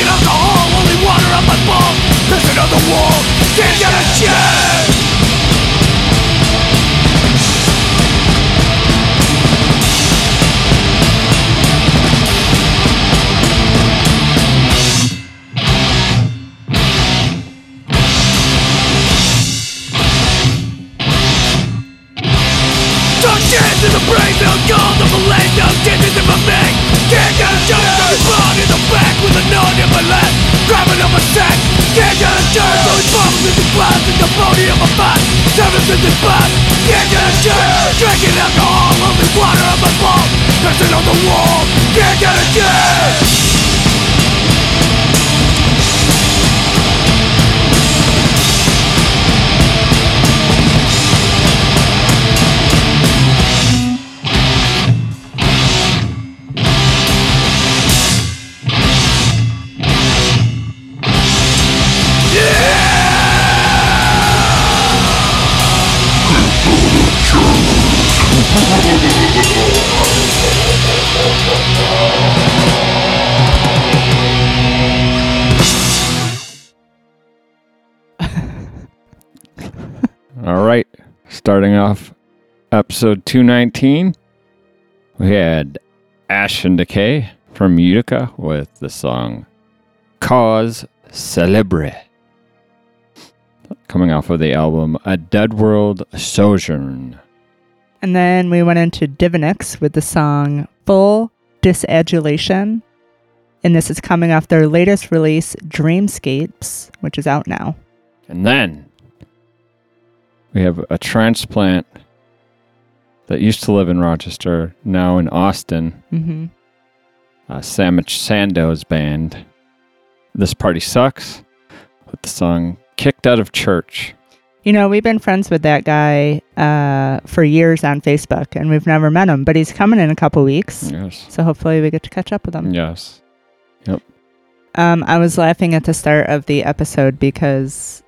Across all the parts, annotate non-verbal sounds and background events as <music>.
drinking alcohol, only water on my balls. On the wall, kick out a jerk. Balls. On the wall, episode 219, we had Ash in Decay from Utica with the song Cause Célèbre. Coming off of the album A Dead World Sojourn. And then we went into Divinex with the song Full Disadulation. And this is coming off their latest release, Dreamscapes, which is out now. And then we have a transplant that used to live in Rochester, now in Austin. hmm uh, Samich Sando's band. This Party Sucks with the song Kicked Out of Church. You know, we've been friends with that guy uh, for years on Facebook, and we've never met him, but he's coming in a couple weeks. Yes. So hopefully we get to catch up with him. Yes. Um, I was laughing at the start of the episode because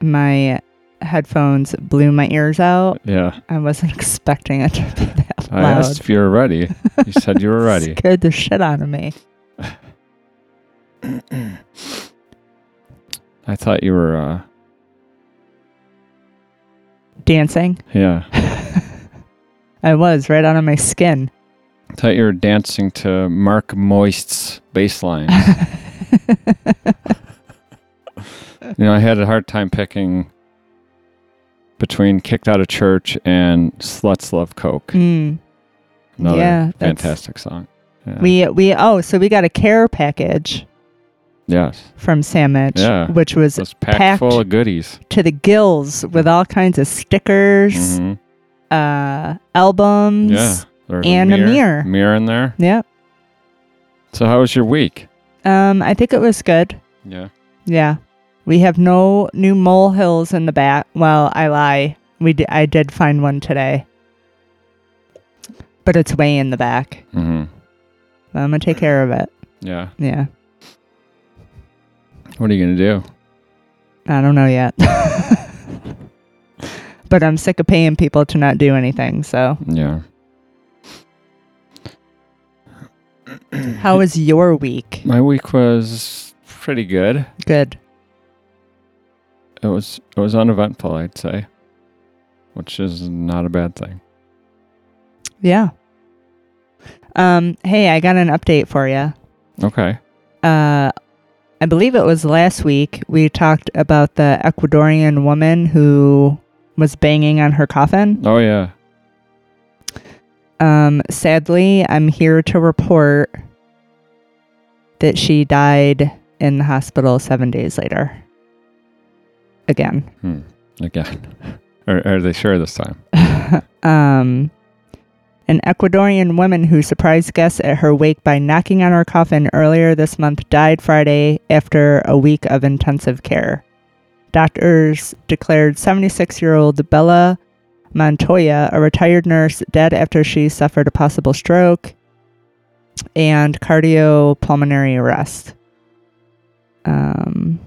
my headphones blew my ears out. Yeah. I wasn't <laughs> expecting it to be that I loud. asked if you were ready. You said you were <laughs> ready. Scared the shit out of me. <clears throat> I thought you were, uh, Dancing. yeah. <laughs> I was right out of my skin. I thought you were dancing to Mark Moist's bass line. you know, I had a hard time picking between Kicked Out of Church and Sluts Love Coke. Mm. Another yeah, fantastic song. Yeah. We we oh so we got a care package yes. from Sandwich, Yeah. which was was packed, packed full of goodies. to the gills with all kinds of stickers, Mhm. uh, albums. Yeah. And a mirror. Mirror in there. Yep. So how was your week? Um, I think it was good. Yeah. Yeah. We have no new molehills in the back. Well, I lie. We d- I did find one today, but it's way in the back. hmm I'm gonna take care of it. Yeah. Yeah. What are you gonna do? I don't know yet. <laughs> but I'm sick of paying people to not do anything. So, Yeah. how was your week? My week was pretty good. Good. It was it was uneventful, I'd say, which is not a bad thing. Yeah. Um. Hey, I got an update for you. Okay. uh, I believe it was last week, we talked about the Ecuadorian woman who was banging on her coffin. Oh yeah. Um, sadly, I'm here to report that she died in the hospital seven days later. Again. Hmm. Again. <laughs> are, are they sure this time? <laughs> um, an Ecuadorian woman who surprised guests at her wake by knocking on her coffin earlier this month died Friday after a week of intensive care. Doctors declared 76 year old Bella Montoya, a retired nurse, dead after she suffered a possible stroke and cardiopulmonary arrest. Um,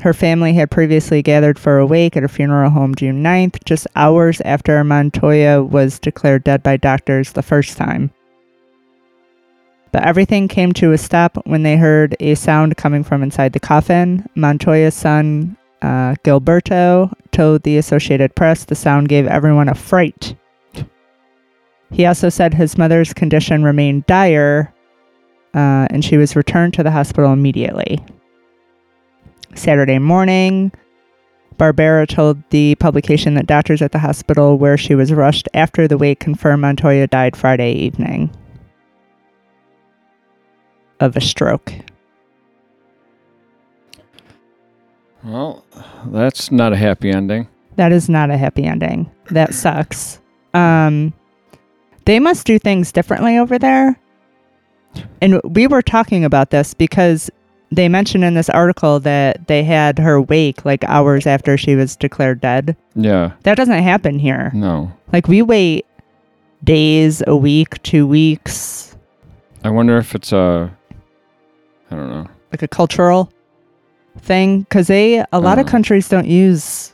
her family had previously gathered for a wake at a funeral home June 9th, just hours after Montoya was declared dead by doctors the first time. But everything came to a stop when they heard a sound coming from inside the coffin. Montoya's son, uh, Gilberto, told the Associated Press the sound gave everyone a fright. He also said his mother's condition remained dire, uh, and she was returned to the hospital immediately. Saturday morning, Barbera told the publication that doctors at the hospital where she was rushed after the wake confirmed Montoya died Friday evening of a stroke. Well, that's not a happy ending. That is not a happy ending. That sucks. Um, they must do things differently over there. And we were talking about this because they mentioned in this article that they had her wake like hours after she was declared dead. Yeah. That doesn't happen here. No. Like we wait days, a week, two weeks, I wonder if it's a. I don't know. like a cultural thing because they a lot of Uh. countries don't use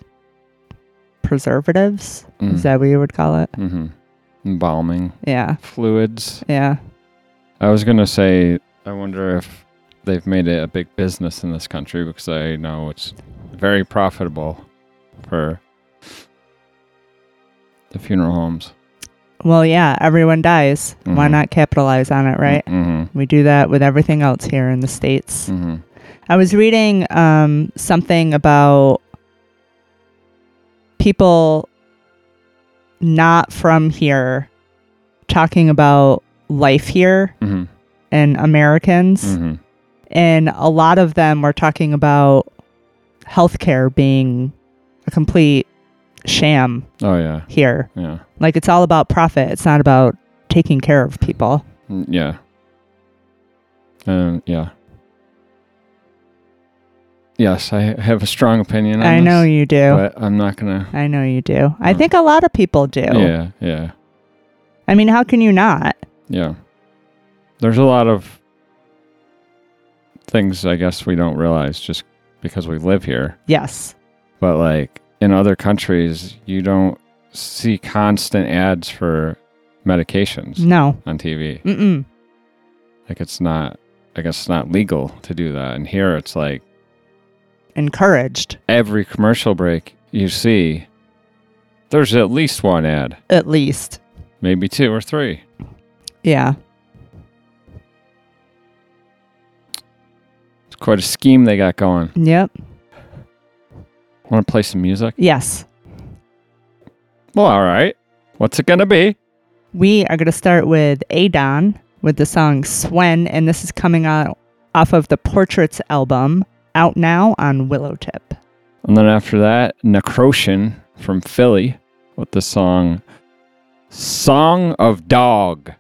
preservatives. Mm. Is that what you would call it? Mm-hmm. Embalming Yeah, fluids. yeah. I was gonna say. I wonder if they've made it a big business in this country because I know it's very profitable for the funeral homes. Well, yeah, everyone dies. Why Mhm. not capitalize on it, right? Mm-hmm. We do that with everything else here in the States. Mm-hmm. I was reading um, something about people not from here talking about life here Mm-hmm. and Americans. And a lot of them were talking about healthcare being a complete sham Oh yeah. here. Yeah. Like it's all about profit, it's not about taking care of people. Mm, Yeah. Um. Yeah. Yes, I have a strong opinion. On this. I know you do. but I'm not gonna. I know you do. I Mm. think a lot of people do. Yeah. Yeah. I mean, how can you not? Yeah. There's a lot of things I guess we don't realize just because we live here. Yes. But like in other countries, you don't see constant ads for medications No. on TV. Mm-mm. Like it's not I guess it's not legal to do that. And here it's like Encouraged, every commercial break you see there's at least one ad, at least. maybe two or three. Yeah. Quite a scheme they got going. Yep. Want to play some music? Yes. Well, all right. What's it gonna be? We are going to start with AODON with the song Swen, and this is coming out off of the Portraits album, out now on Willowtip. And then after that, Necrotion from Philly with the song Song of Dog.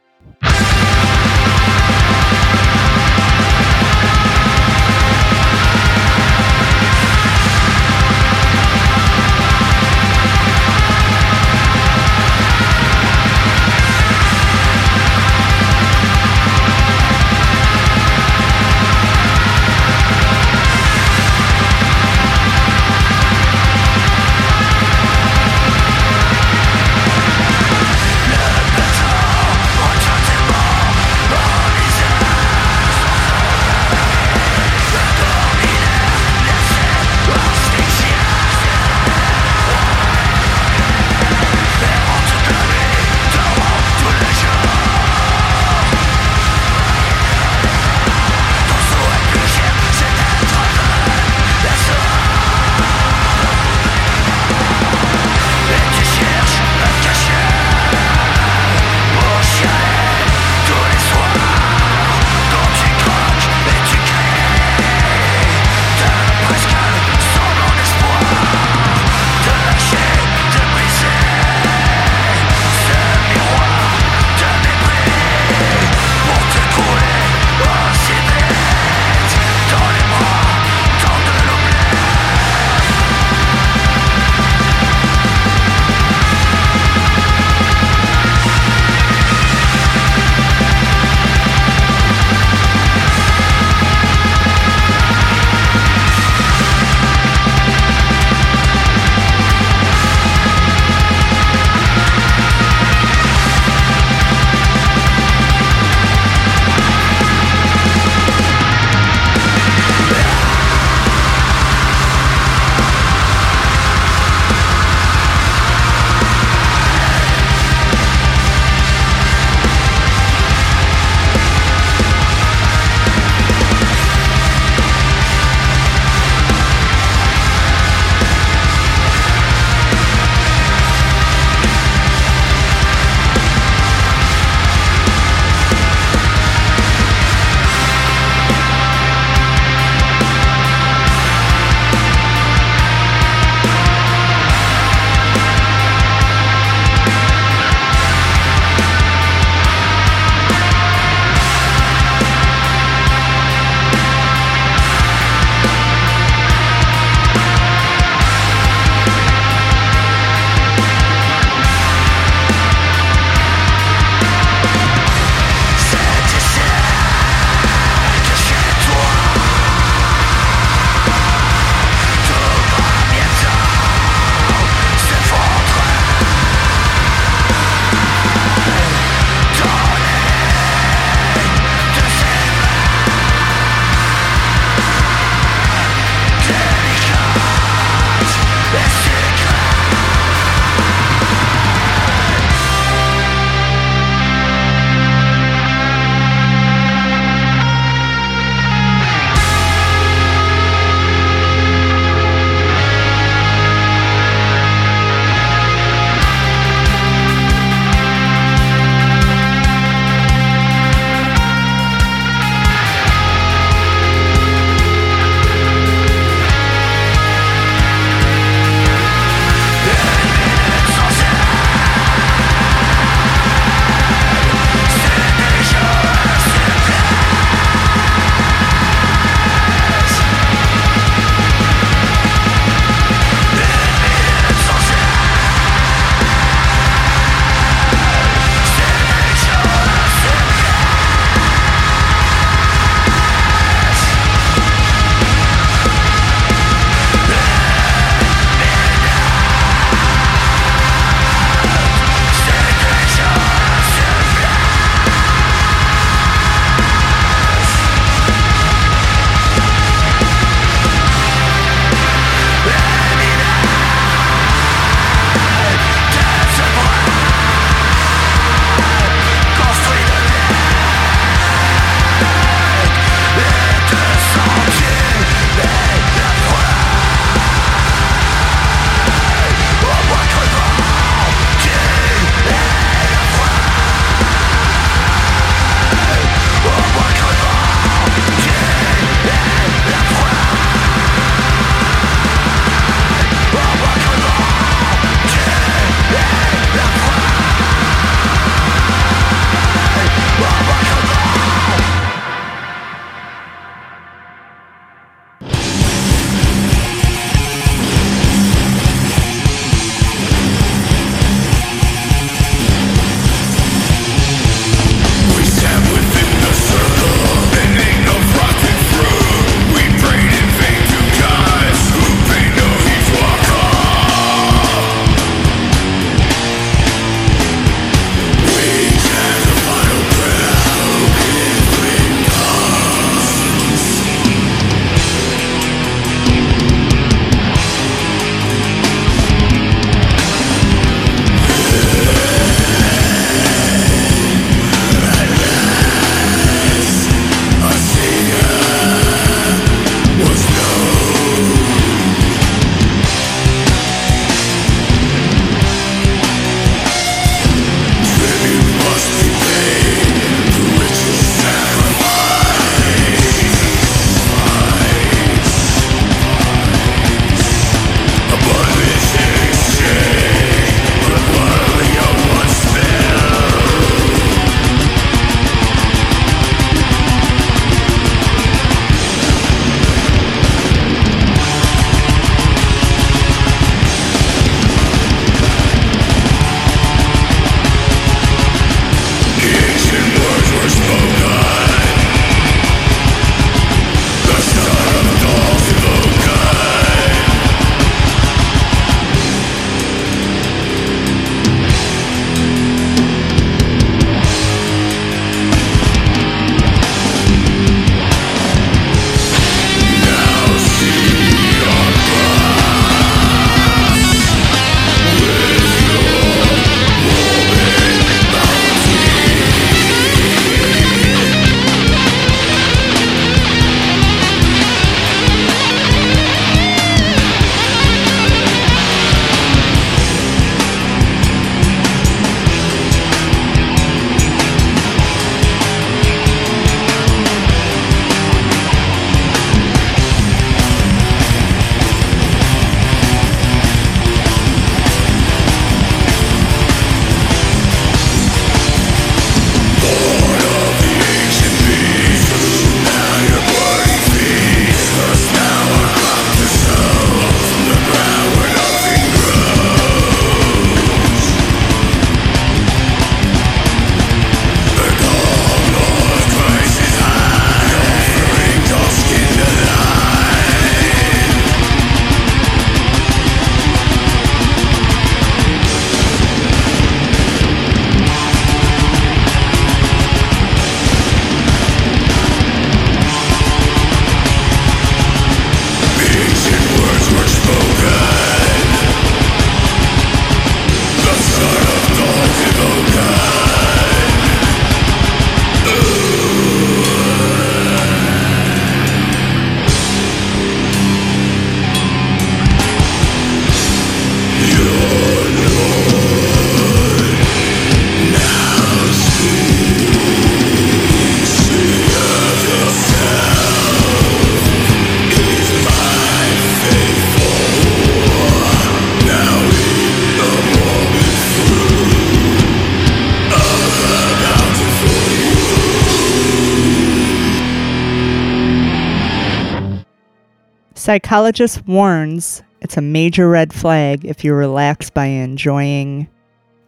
Psychologist warns it's a major red flag if you relax by enjoying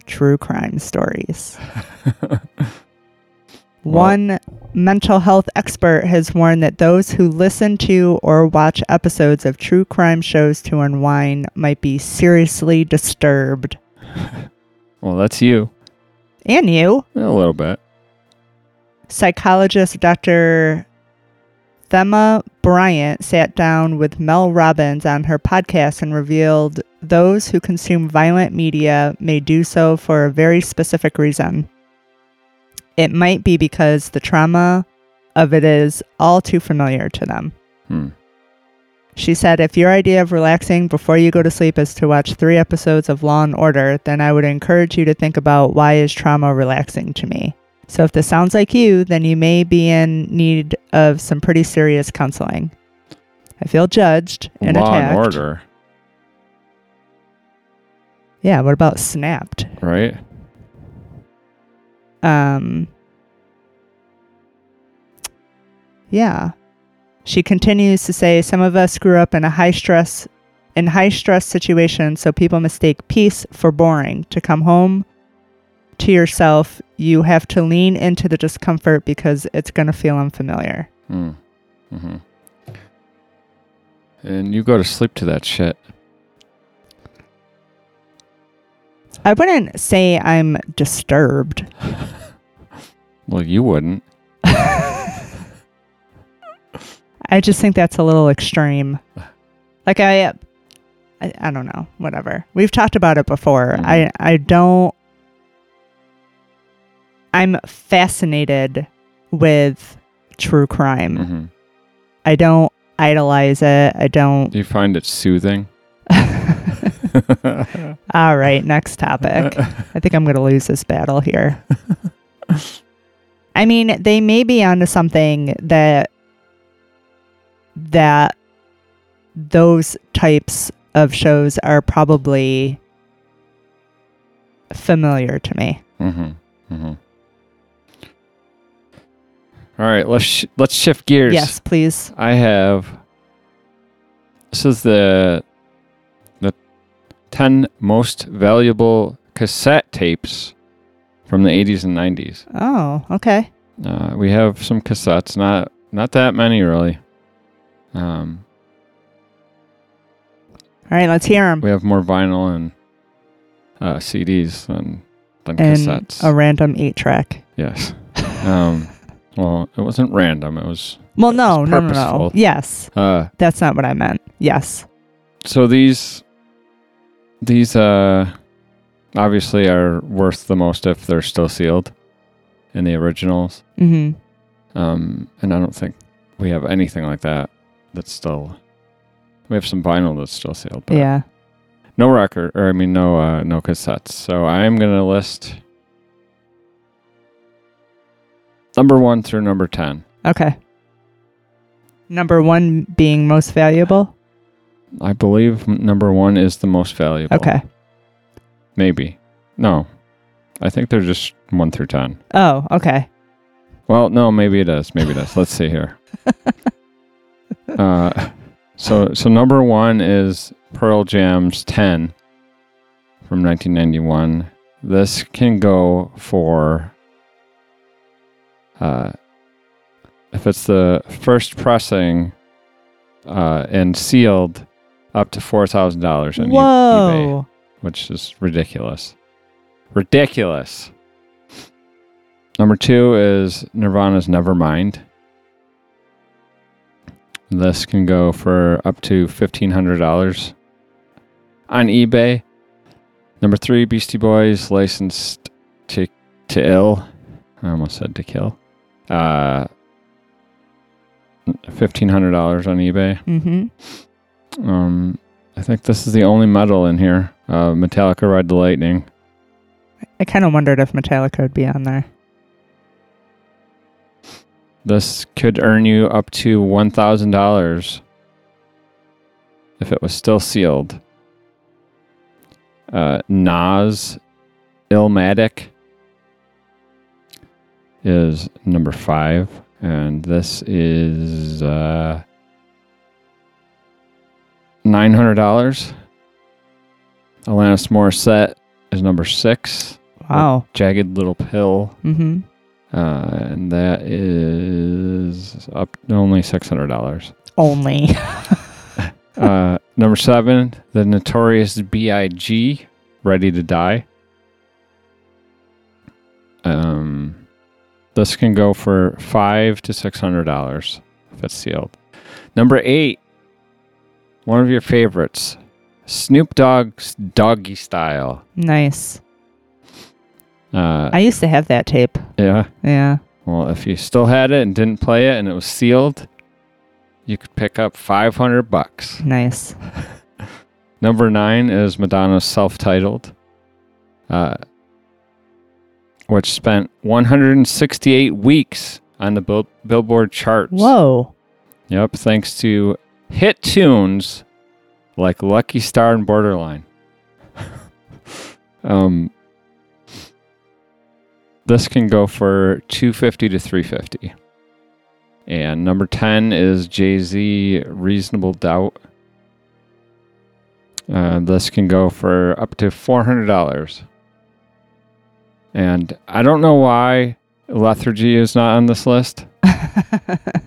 true crime stories. <laughs> One mental health expert has warned that those who listen to or watch episodes of true crime shows to unwind might be seriously disturbed. <laughs> Well, that's you. And you, A little bit. psychologist Dr. Thema Bryant sat down with Mel Robbins on her podcast and revealed those who consume violent media may do so for a very specific reason. It might be because the trauma of it is all too familiar to them. Hmm. She said, if your idea of relaxing before you go to sleep is to watch three episodes of Law and Order, then I would encourage you to think about why is trauma relaxing to me? So if this sounds like you, then you may be in need of some pretty serious counseling. I feel judged and Law attacked. and order, Yeah, what about snapped? right? Um Yeah. She continues to say some of us grew up in a high stress in high stress situations so people mistake peace for boring. To come home to yourself, you have to lean into the discomfort because it's going to feel unfamiliar. Hmm. hmm And you go to sleep to that shit. I wouldn't say I'm disturbed. <laughs> Well, you wouldn't. <laughs> I just think that's a little extreme. Like I, I, I don't know. Whatever. We've talked about it before. Mhm. I, I don't. I'm fascinated with true crime. hmm I don't idolize it. I don't. Do you find it soothing? <laughs> <laughs> All right, next topic. I think I'm going to lose this battle here. I mean, they may be onto something that that those types of shows are probably familiar to me. hmm hmm All right, let's sh- let's shift gears. Yes, please. I have. This is the the ten most valuable cassette tapes from the 80s and 90s. Oh, okay. Uh, we have some cassettes, not not that many really. Um, All right, let's hear them. we have more vinyl and uh, CDs than than And cassettes. a random eight track. yes. Um, <laughs> well, it wasn't random. It was. Well, no, It's no, no, no. Yes, Uh, that's not what I meant. Yes. so these these uh obviously are worth the most if they're still sealed in the originals Mm-hmm. um and i don't think we have anything like that that's still we have some vinyl that's still sealed but Yeah. no record or i mean no uh no cassettes so i'm gonna list number one through number 10 Okay. Number one being most valuable. i believe number one is the most valuable Okay. maybe no i think they're just one through 10 Oh, okay. Well, no, maybe it is. Maybe it is. Let's see here. <laughs> uh, so, so number one is Pearl Jam's "10" from 1991. This can go for, uh, if it's the first pressing, uh, and sealed, up to four thousand dollars on e- eBay, which is ridiculous. Ridiculous. Number two is Nirvana's Nevermind. This can go for up to $1,500 on eBay. Number three, Beastie Boys, licensed to, to ill. I almost said to kill. Uh, $1,500 on eBay. Mm-hmm. Um, I think this is the only metal in here. Uh, Metallica Ride the Lightning. I kind of wondered if Metallica would be on there. This could earn you up to $1,000 if it was still sealed. Uh, Nas Illmatic is number five, and this is uh, nine hundred dollars. Alanis Morissette is number six. Wow. Jagged Little Pill, Mm-hmm. uh, and that is up only six hundred dollars. Only. <laughs> <laughs> Uh, number seven, the Notorious B.I.G. Ready to Die. Um, this can go for five to six hundred dollars if it's sealed. Number eight, one of your favorites, Snoop Dogg's Doggystyle. nice. Uh, I used to have that tape. yeah. Yeah. Well, if you still had it and didn't play it and it was sealed, you could pick up five hundred bucks. Nice. <laughs> Number nine is Madonna's self-titled, uh, which spent 168 weeks on the Bill- Billboard charts. Whoa. Yep, thanks to hit tunes like Lucky Star and Borderline. <laughs> um, this can go for 250 to 350. And number 10 is Jay-Z Reasonable Doubt. Uh, this can go for up to $400. And I don't know why Lethargy is not on this list. <laughs>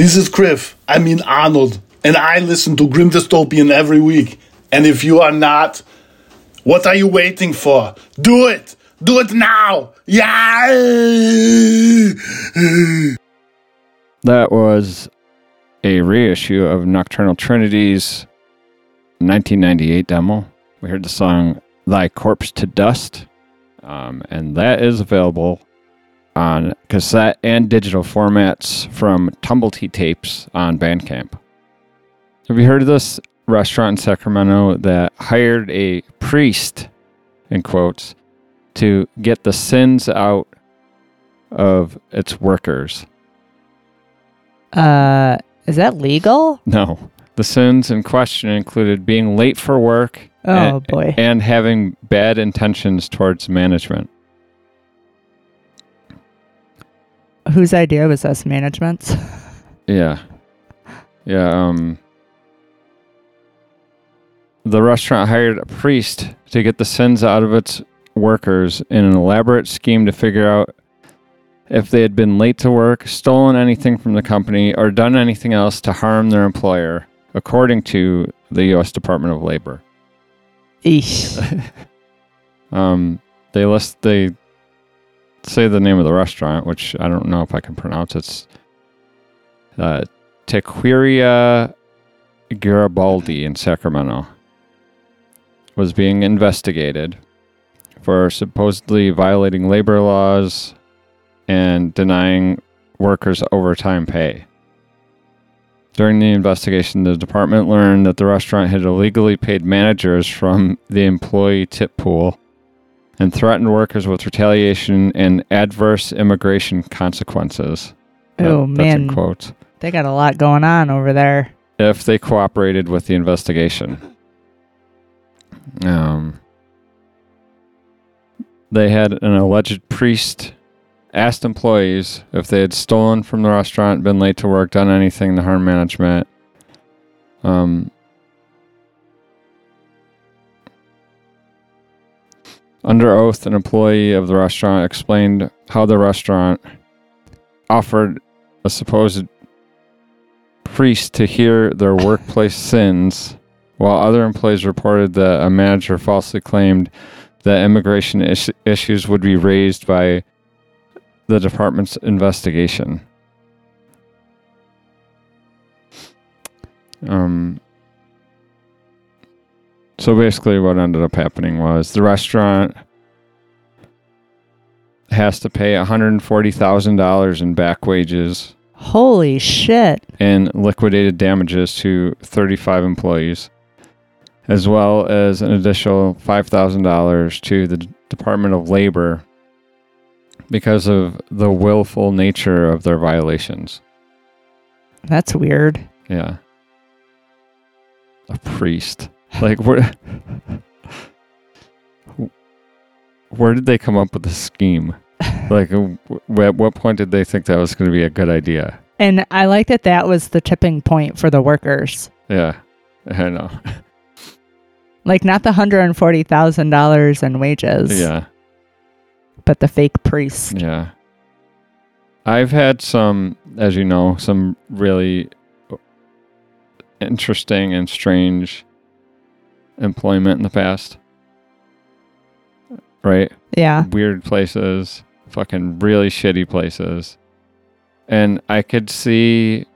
This is Griff. I mean Arnold. And I listen to Grim Dystopian every week. And if you are not, what are you waiting for? Do it! Do it now! Yeah! That was a reissue of Nocturnal Trinity's 1998 demo. We heard the song Thy Corpse to Dust, um, and that is available on cassette and digital formats from Tumble Tea Tapes on Bandcamp. Have you heard of this restaurant in Sacramento that hired a priest, in quotes, to get the sins out of its workers? Uh, is that legal? No. The sins in question included being late for work Oh and, boy. and having bad intentions towards management. Whose idea was this? Management's. <laughs> Yeah. Yeah, um the restaurant hired a priest to get the sins out of its workers in an elaborate scheme to figure out if they had been late to work, stolen anything from the company, or done anything else to harm their employer, according to the US Department of Labor. Eesh. <laughs> Um, they list they say the name of the restaurant, which I don't know if I can pronounce. It's uh, Taqueria Garibaldi in Sacramento. Was being investigated for supposedly violating labor laws and denying workers overtime pay. During the investigation, the department learned that the restaurant had illegally paid managers from the employee tip pool and threatened workers with retaliation and adverse immigration consequences. Oh, That- That's man. in quotes. they got a lot going on over there. If they cooperated with the investigation. Um, they had an alleged priest asked employees if they had stolen from the restaurant, been late to work, done anything to harm management. Um, under oath, an employee of the restaurant explained how the restaurant offered a supposed priest to hear their workplace <laughs> sins, while other employees reported that a manager falsely claimed that immigration is- issues would be raised by the department's investigation. Um, so basically, what ended up happening was the restaurant has to pay $140,000 in back wages Holy shit. and liquidated damages to 35 employees, as well as an additional $5,000 to the Department of Labor because of the willful nature of their violations. That's weird. Yeah. A priest. Like, where, where did they come up with the scheme? Like, w- at what point did they think that was going to be a good idea? And I like that that was the tipping point for the workers. Yeah, I know. Like not the hundred and forty thousand dollars in wages, Yeah. but the fake priest. Yeah. I've had some, as you know, some really interesting and strange employment in the past. Right? Yeah. Weird places, fucking really shitty places. And I could see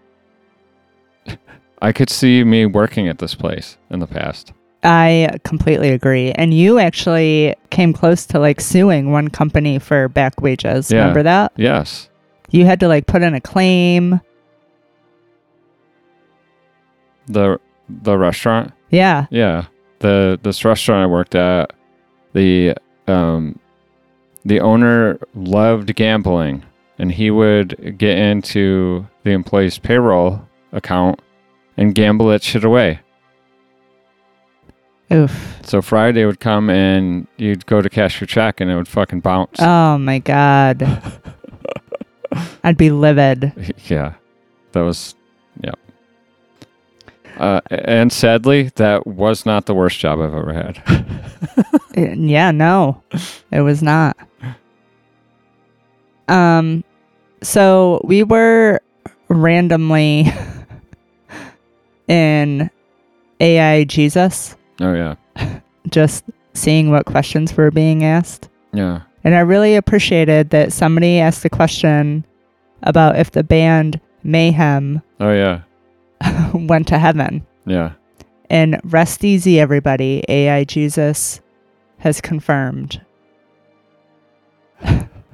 <laughs> I could see me working at this place in the past. I completely agree. And you actually came close to like suing one company for back wages. Yeah. Remember that? Yes. You had to like put in a claim. The the restaurant Yeah. Yeah, the this restaurant I worked at, the um, the owner loved gambling, and he would get into the employee's payroll account and gamble that shit away. Oof. So Friday would come and you'd go to cash your check, and it would fucking bounce. Oh my god. <laughs> I'd be livid. yeah, that was yeah. Uh, and sadly, that was not the worst job I've ever had. Uh, <laughs> Yeah, no. It was not. Um so we were randomly <laughs> in AI Jesus, Oh yeah. <laughs> just seeing what questions were being asked. Yeah. And I really appreciated that somebody asked a question about if the band Mayhem Oh yeah. <laughs> went to heaven. Yeah. And rest easy, everybody. AI Jesus has confirmed <laughs>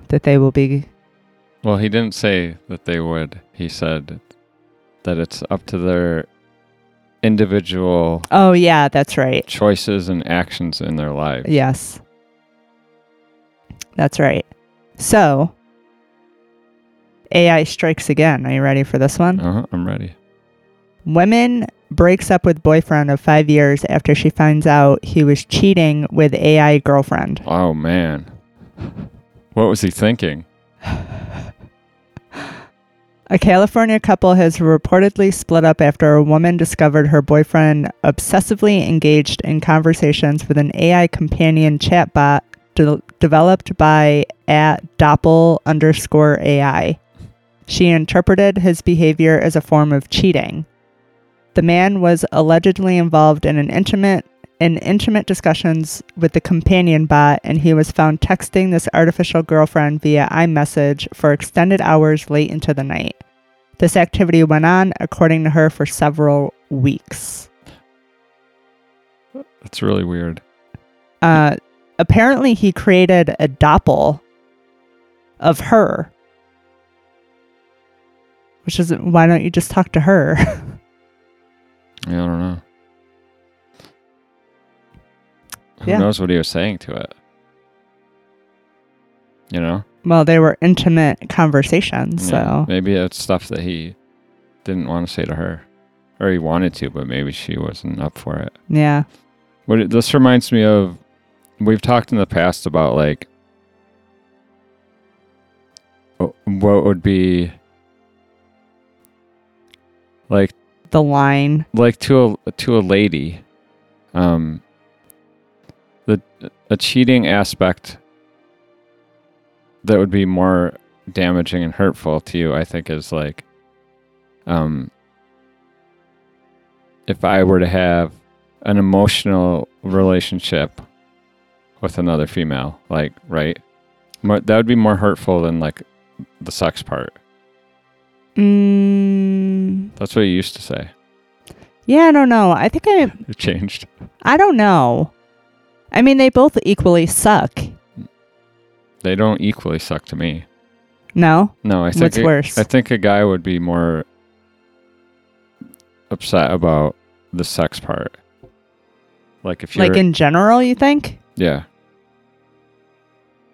that they will be. Well, he didn't say that they would. He said that it's up to their individual Oh, yeah, that's right. choices and actions in their lives. Yes. That's right. So, AI strikes again. Are you ready for this one? Uh-huh, I'm ready. Woman breaks up with boyfriend of five years after she finds out he was cheating with AI girlfriend. Oh man. What was he thinking? A California couple has reportedly split up after a woman discovered her boyfriend obsessively engaged in conversations with an AI companion chatbot de- developed by at Doppel underscore AI. She interpreted his behavior as a form of cheating. The man was allegedly involved in an intimate in intimate discussions with the companion bot, and he was found texting this artificial girlfriend via iMessage for extended hours late into the night. This activity went on, according to her, for several weeks. That's really weird. Uh, apparently, he created a doppel of her. Which is, why don't you just talk to her? <laughs> I don't know. Who Yeah. knows what he was saying to it? You know? well, they were intimate conversations, Yeah, so. maybe it's stuff that he didn't want to say to her. Or he wanted to, but maybe she wasn't up for it. Yeah. What it, this reminds me of we've talked in the past about like what would be The line. like to a to a lady um the a cheating aspect that would be more damaging and hurtful to you i think is like um if i were to have an emotional relationship with another female like right? More, that would be more hurtful than like the sex part. Mm, that's what you used to say yeah, I don't know. I think I. <laughs> it changed I don't know. I mean, they both equally suck. they don't equally suck to me No? No, I think What's a- worse? I think a guy would be more upset about the sex part. Like if you're Like in general, you think? yeah.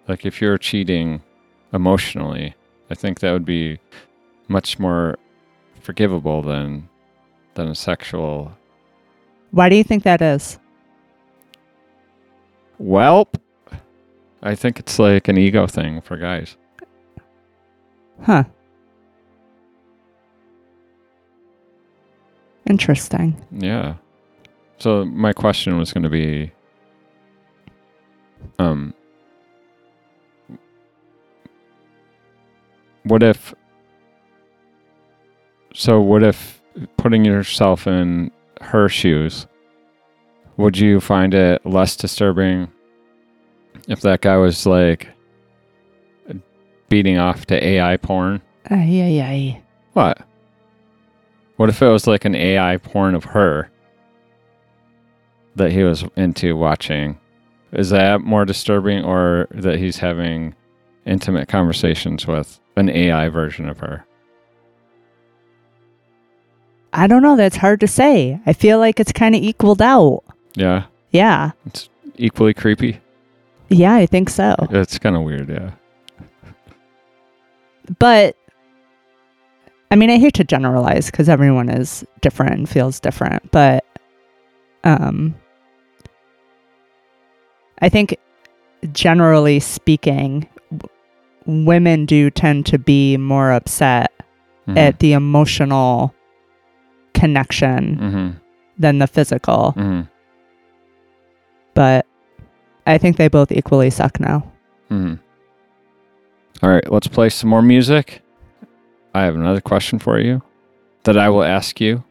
Like if you're cheating emotionally, I think that would be much more forgivable than than a sexual Why do you think that is? Well, I think it's like an ego thing for guys. Huh. Interesting. Yeah. So my question was going to be um what if so what if putting yourself in her shoes would you find it less disturbing if that guy was like beating off to AI porn? Ay, ay, ay. What? What if it was like an AI porn of her that he was into watching? Is that more disturbing or that he's having intimate conversations with an AI version of her? I don't know. That's hard to say. I feel like it's kind of equaled out. Yeah, Yeah. It's equally creepy. Yeah, I think so. It's kind of weird, yeah. But I mean, I hate to generalize because everyone is different and feels different, but um I think generally speaking w- women do tend to be more upset Mhm. at the emotional connection Mhm. than the physical, Mhm. but I think they both equally suck now. Mhm. All right, let's play some more music. I have another question for you that I will ask you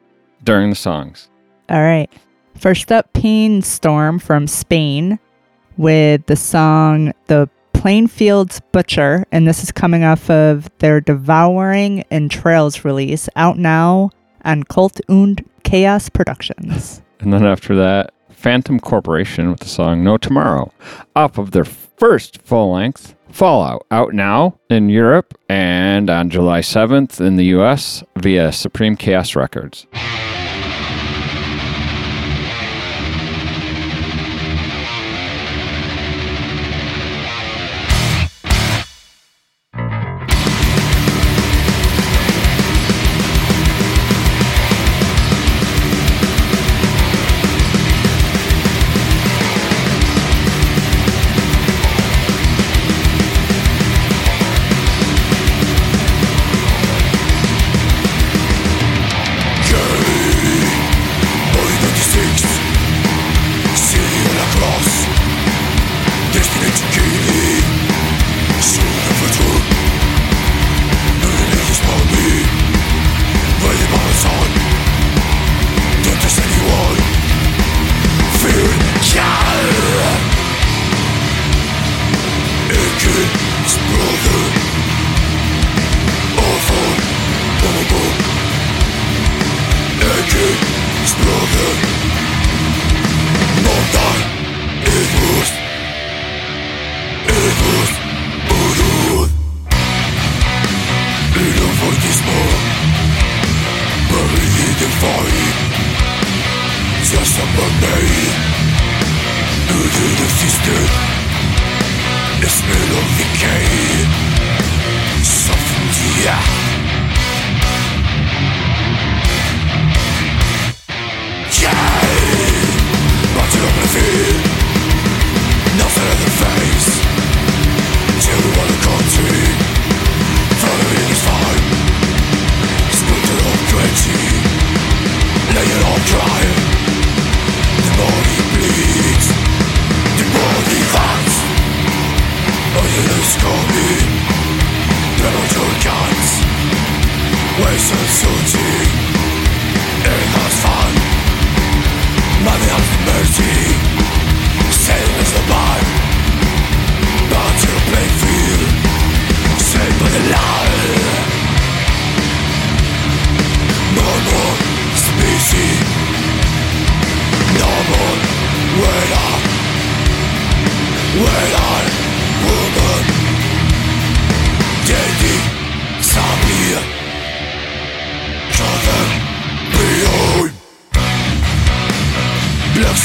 during the songs. All right. First up, Painstorm from Spain with the song The Plainfields Butcher. And this is coming off of their Devouring Entrails release out now on Cult und Chaos Productions. <laughs> And then after that, Phantom Corporation with the song No Tomorrow, off of their first full length, Fallout, out now in Europe and on July 7th in the US via Supreme Chaos Records.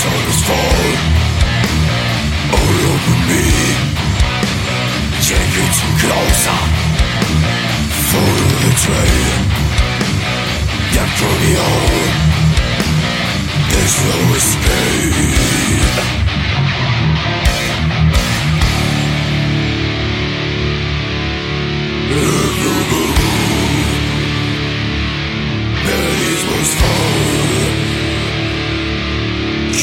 sun is fall All over me Take it closer Follow the trail That from the all There's no escape Every move That is what's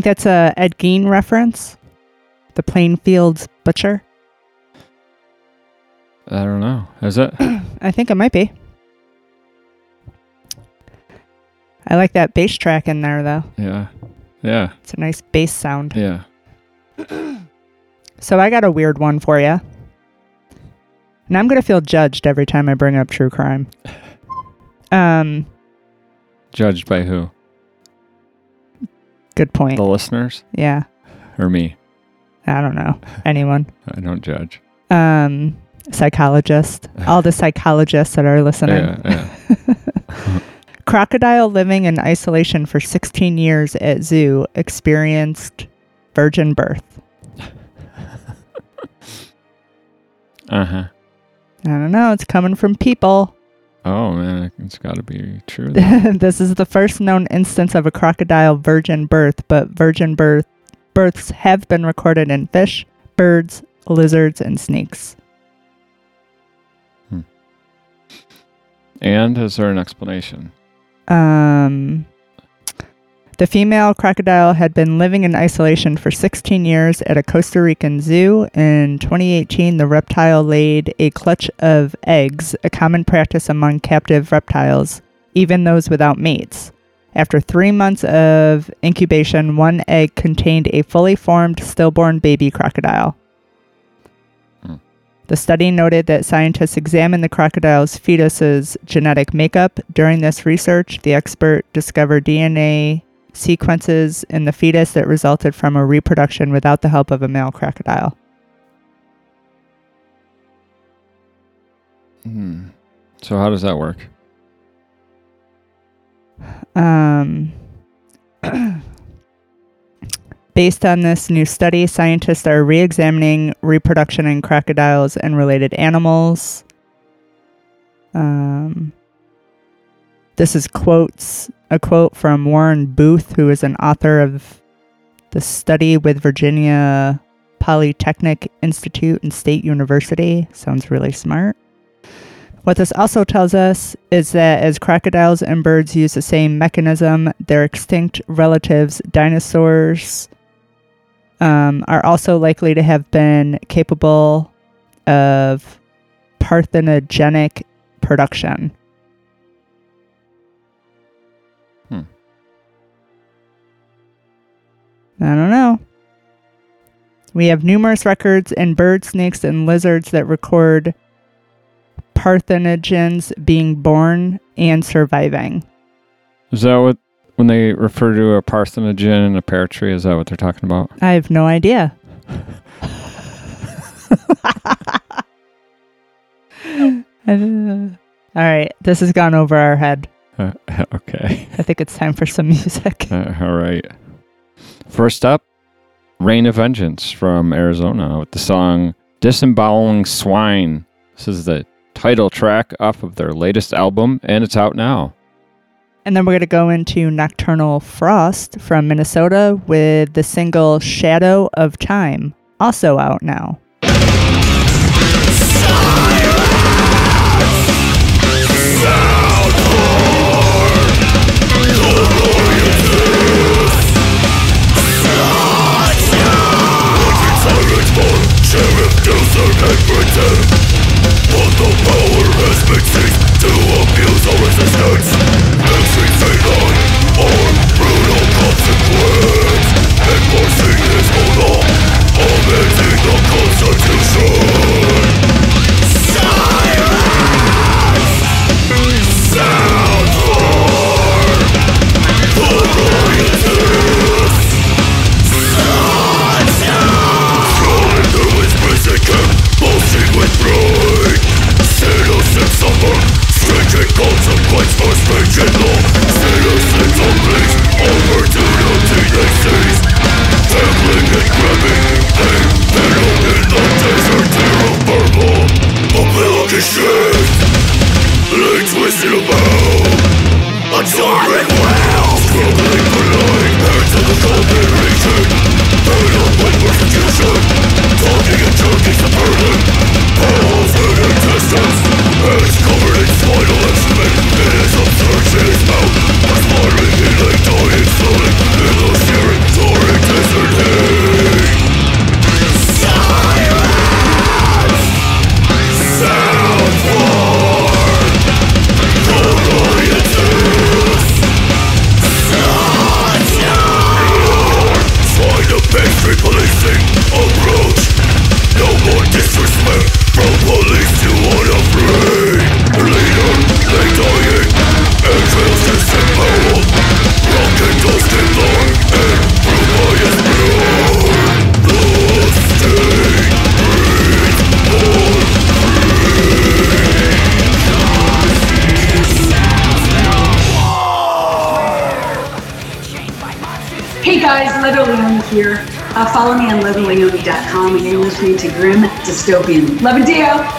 think that's a Ed Gein reference? The Plainfields Butcher? I don't know. Is it? <clears throat> I think it might be. I like that bass track in there, though. yeah. Yeah. It's a nice bass sound. Yeah. <clears throat> So I got a weird one for you. And I'm going to feel judged every time I bring up true crime. <laughs> Um, Judged by who? Good point. The listeners Yeah. or me? I don't know. Anyone. <laughs> I don't judge. Um, psychologist. <laughs> All the psychologists that are listening. Yeah. Yeah. <laughs> Crocodile living in isolation for 16 years at zoo experienced virgin birth. Uh huh. I don't know. It's coming from people. Oh man, it's got to be true. <laughs> this is the first known instance of a crocodile virgin birth, but virgin birth births have been recorded in fish, birds, lizards, and snakes. and is there an explanation? Um, the female crocodile had been living in isolation for 16 years at a Costa Rican zoo. In 2018, the reptile laid a clutch of eggs, a common practice among captive reptiles, even those without mates. After three months of incubation, one egg contained a fully formed stillborn baby crocodile. Hmm. The study noted that scientists examined the crocodile's fetus's genetic makeup. During this research, the expert discovered DNA sequences in the fetus that resulted from a reproduction without the help of a male crocodile. Hmm. So how does that work? Um, <clears throat> based on this new study, scientists are re examining reproduction in crocodiles and related animals. Um, this is quotes a quote from Warren Booth, who is an author of the study with Virginia Polytechnic Institute and State University. Sounds really smart. What this also tells us is that as crocodiles and birds use the same mechanism, their extinct relatives, dinosaurs, um, are also likely to have been capable of parthenogenic production. I don't know. We have numerous records in birds, snakes, and lizards that record parthenogens being born and surviving. Is that what when they refer to a parthenogen and a pear tree? Is that what they're talking about? I have no idea. <laughs> All right, this has gone over our head. Uh, <laughs> okay. I think it's time for some music. Uh, <laughs> all right. First up, Reign of Vengeance from Arizona with the song Disemboweling Swine. This is the title track off of their latest album, and it's out now. And then we're going to go into Nocturnal Frost from Minnesota with the single Shadow of Time, also out now. Sheriff use an and But the power has been seized To abuse or resistance Entry fatal Or brutal consequence Enforcing his own law Omitting the constitution pulsing with pride Sinners Innocent suffer, stringent consequence for speech and law Innocent zombies, opportunity they seize Trembling and grabbing, they fiddle in the desert here of Burma A milk is shit, they twisted about A tyrant well, struggling for life, hair to the golden region Paid up with persecution, talking and jerking suburban to grim dystopian. Love and Dio.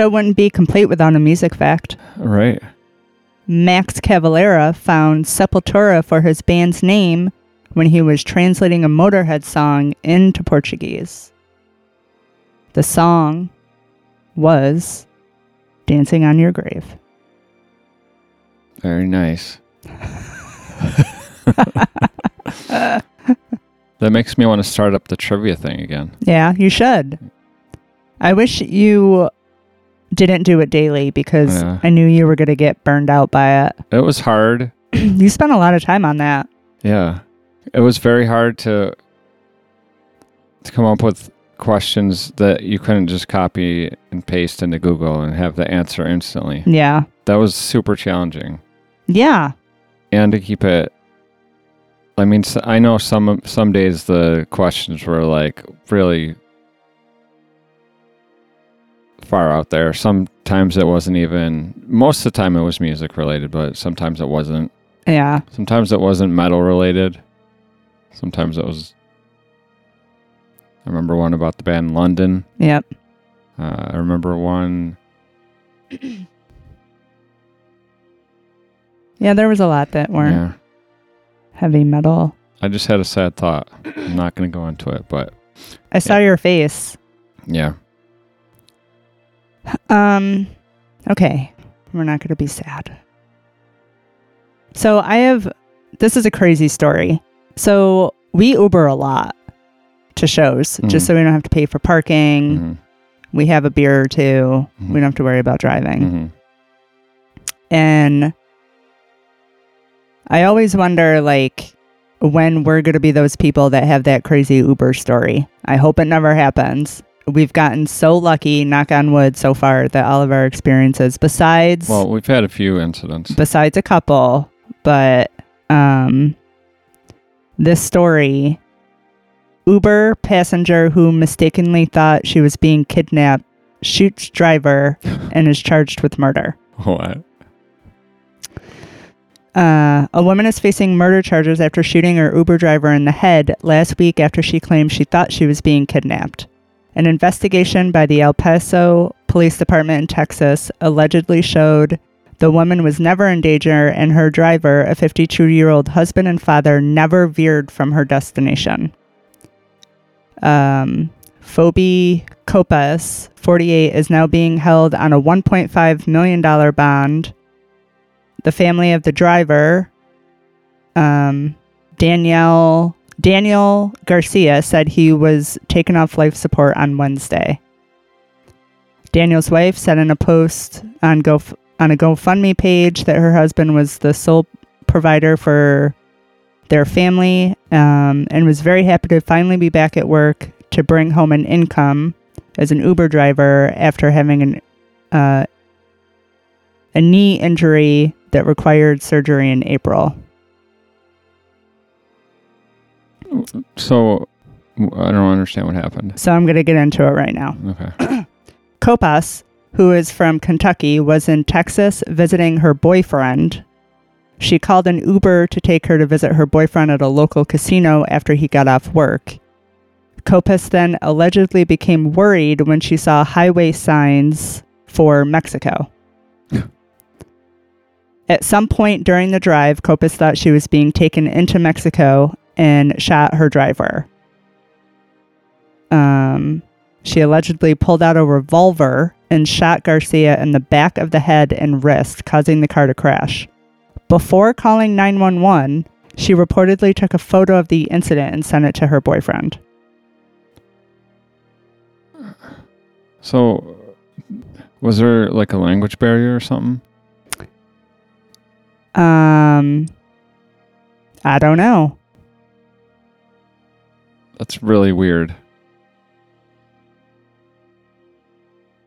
Show wouldn't be complete without a music fact. Right. Max Cavalera found Sepultura for his band's name when he was translating a Motorhead song into Portuguese. The song was Dancing on Your Grave. Very nice. <laughs> that makes me want to start up the trivia thing again. Yeah, you should. I wish you didn't do it daily because Yeah. I knew you were going to get burned out by it. It was hard. <clears throat> you spent a lot of time on that. Yeah. It was very hard to to come up with questions that you couldn't just copy and paste into Google and have the answer instantly. Yeah. That was super challenging. Yeah. And to keep it I mean s- I know some some days the questions were like really far out there. Sometimes it wasn't even most of the time it was music related, but sometimes it wasn't. Yeah. Sometimes it wasn't metal related. Sometimes it was. I remember one about the band London. Yep. Uh, I remember one. <clears throat> Yeah, there was a lot that weren't Yeah, heavy metal. I just had a sad thought. I'm not going to go into it, but I saw your face. yeah, Um, okay. We're not going to be sad. So I have, this is a crazy story. So we Uber a lot to shows just Mhm. so we don't have to pay for parking. Mhm. We have a beer or 2 Mhm. We don't have to worry about driving. Mhm. And I always wonder, like, when we're going to be those people that have that crazy Uber story. I hope it never happens. We've gotten so lucky, knock on wood, so far that all of our experiences, besides Well, we've had a few incidents. besides a couple, but um, this story, Uber passenger who mistakenly thought she was being kidnapped shoots driver <laughs> and is charged with murder. What? Uh, a woman is facing murder charges after shooting her Uber driver in the head last week after she claimed she thought she was being kidnapped. An investigation by the El Paso Police Department in Texas allegedly showed the woman was never in danger and her driver, a 52 year old husband and father, never veered from her destination. Um, Phoebe Copas, 48, is now being held on a $1.5 million bond the family of the driver, um, Danielle Daniel Garcia, said he was taken off life support on Wednesday. Daniel's wife said in a post on Go on a GoFundMe page that her husband was the sole provider for their family um, and was very happy to finally be back at work to bring home an income as an Uber driver after having an uh, a knee injury that required surgery in April. So I don't understand what happened. So I'm going to get into it right now. Okay. <clears throat> Copas, who is from Kentucky, was in Texas visiting her boyfriend. She called an Uber to take her to visit her boyfriend at a local casino after he got off work. Copas then allegedly became worried when she saw highway signs for Mexico. <laughs> At some point during the drive, Copas thought she was being taken into Mexico and shot her driver. Um, she allegedly pulled out a revolver and shot Garcia in the back of the head and wrist, causing the car to crash. Before calling 911, she reportedly took a photo of the incident and sent it to her boyfriend. So was there like a language barrier or something? Um, I don't know. That's really weird.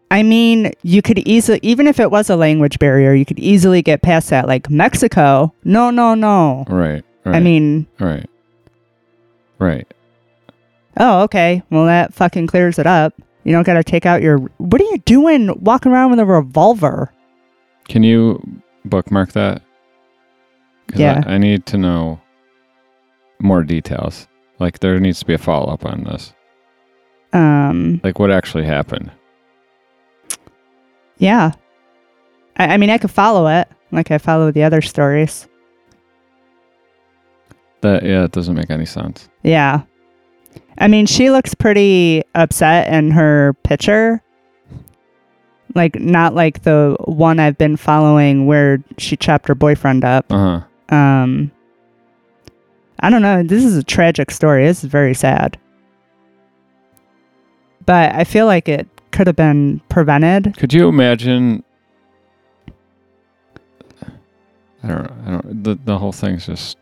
I mean, you could easily, even if it was a language barrier, you could easily get past that. Like Mexico, no, no, no. Right. Right. I mean, right. Right. oh, okay. Well, that fucking clears it up. You don't got to take out your. What are you doing walking around with a revolver? Can you bookmark that? Yeah. I, I need to know more details. Like there needs to be a follow up on this. Um, Like what actually happened. Yeah. I, I mean, I could follow it like I follow the other stories. That yeah, it doesn't make any sense. Yeah. I mean, she looks pretty upset in her picture. Like, not like the one I've been following where she chopped her boyfriend up. Uh huh. Um, I don't know. This is a tragic story. This is very sad. But I feel like it could have been prevented. Could you imagine? I don't know. I don't. The the whole thing's just.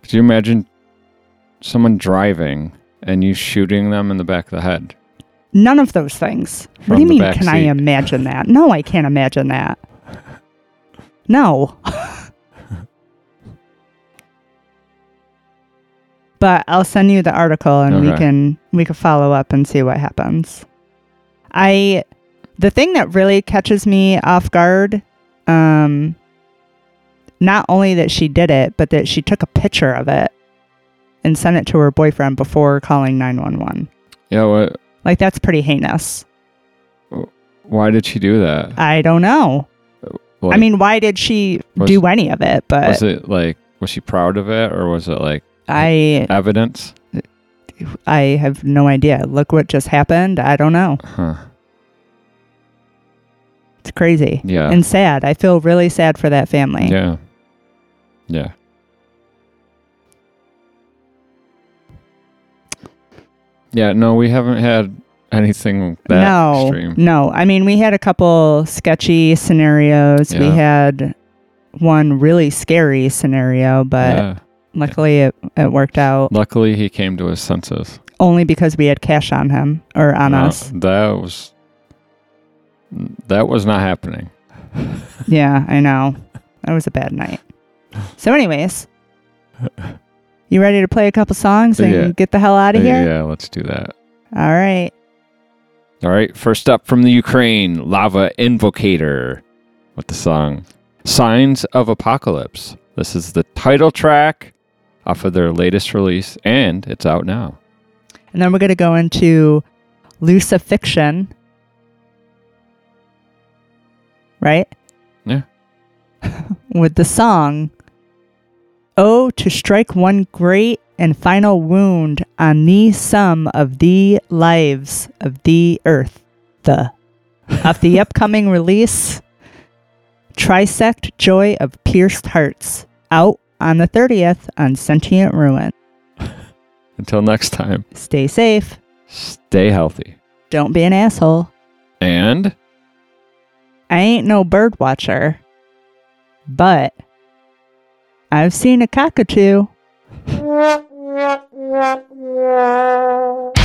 Could you imagine someone driving and you shooting them in the back of the head? None of those things. what do you mean? Can I imagine that? No, I can't imagine that. No. <laughs> but I'll send you the article and we can we can follow up and see what happens. I the thing that really catches me off guard um not only that she did it, but that she took a picture of it and sent it to her boyfriend before calling 911. Yeah. What? Like that's pretty heinous. Why did she do that? I don't know. I mean, why did she Was- do any of it? But was it like was she proud of it or was it like I evidence? I have no idea. Look what just happened. I don't know. Huh. It's crazy Yeah. and sad. I feel really sad for that family. Yeah. Yeah. Yeah, no, we haven't had anything that no, extreme. no. I mean, we had a couple sketchy scenarios. We had one really scary scenario, but yeah. Luckily it, it worked out Luckily, he came to his senses. only because we had cash on him or on No, us. That was that was not happening. <laughs> Yeah, I know. That was a bad night. So, anyways, <laughs> you ready to play a couple songs and Yeah. get the hell out of here? Yeah, let's do that. All right. All right, first up from the Ukraine, Lava Invocator with the song Signs of Apocalypse. This is the title track off of their latest release, and it's out now. And then we're going to go into Lucifixion. Right? Yeah. <laughs> With the song Oh, to strike one great and final wound on the sum of the lives of the earth. The. Of the <laughs> upcoming release, Trisect Joy of Pierced Hearts. Out on the 30th on Sentient Ruin. <laughs> Until next time, Stay safe. stay healthy. Don't be an asshole. And I ain't no bird watcher, but I've seen a cockatoo. <laughs>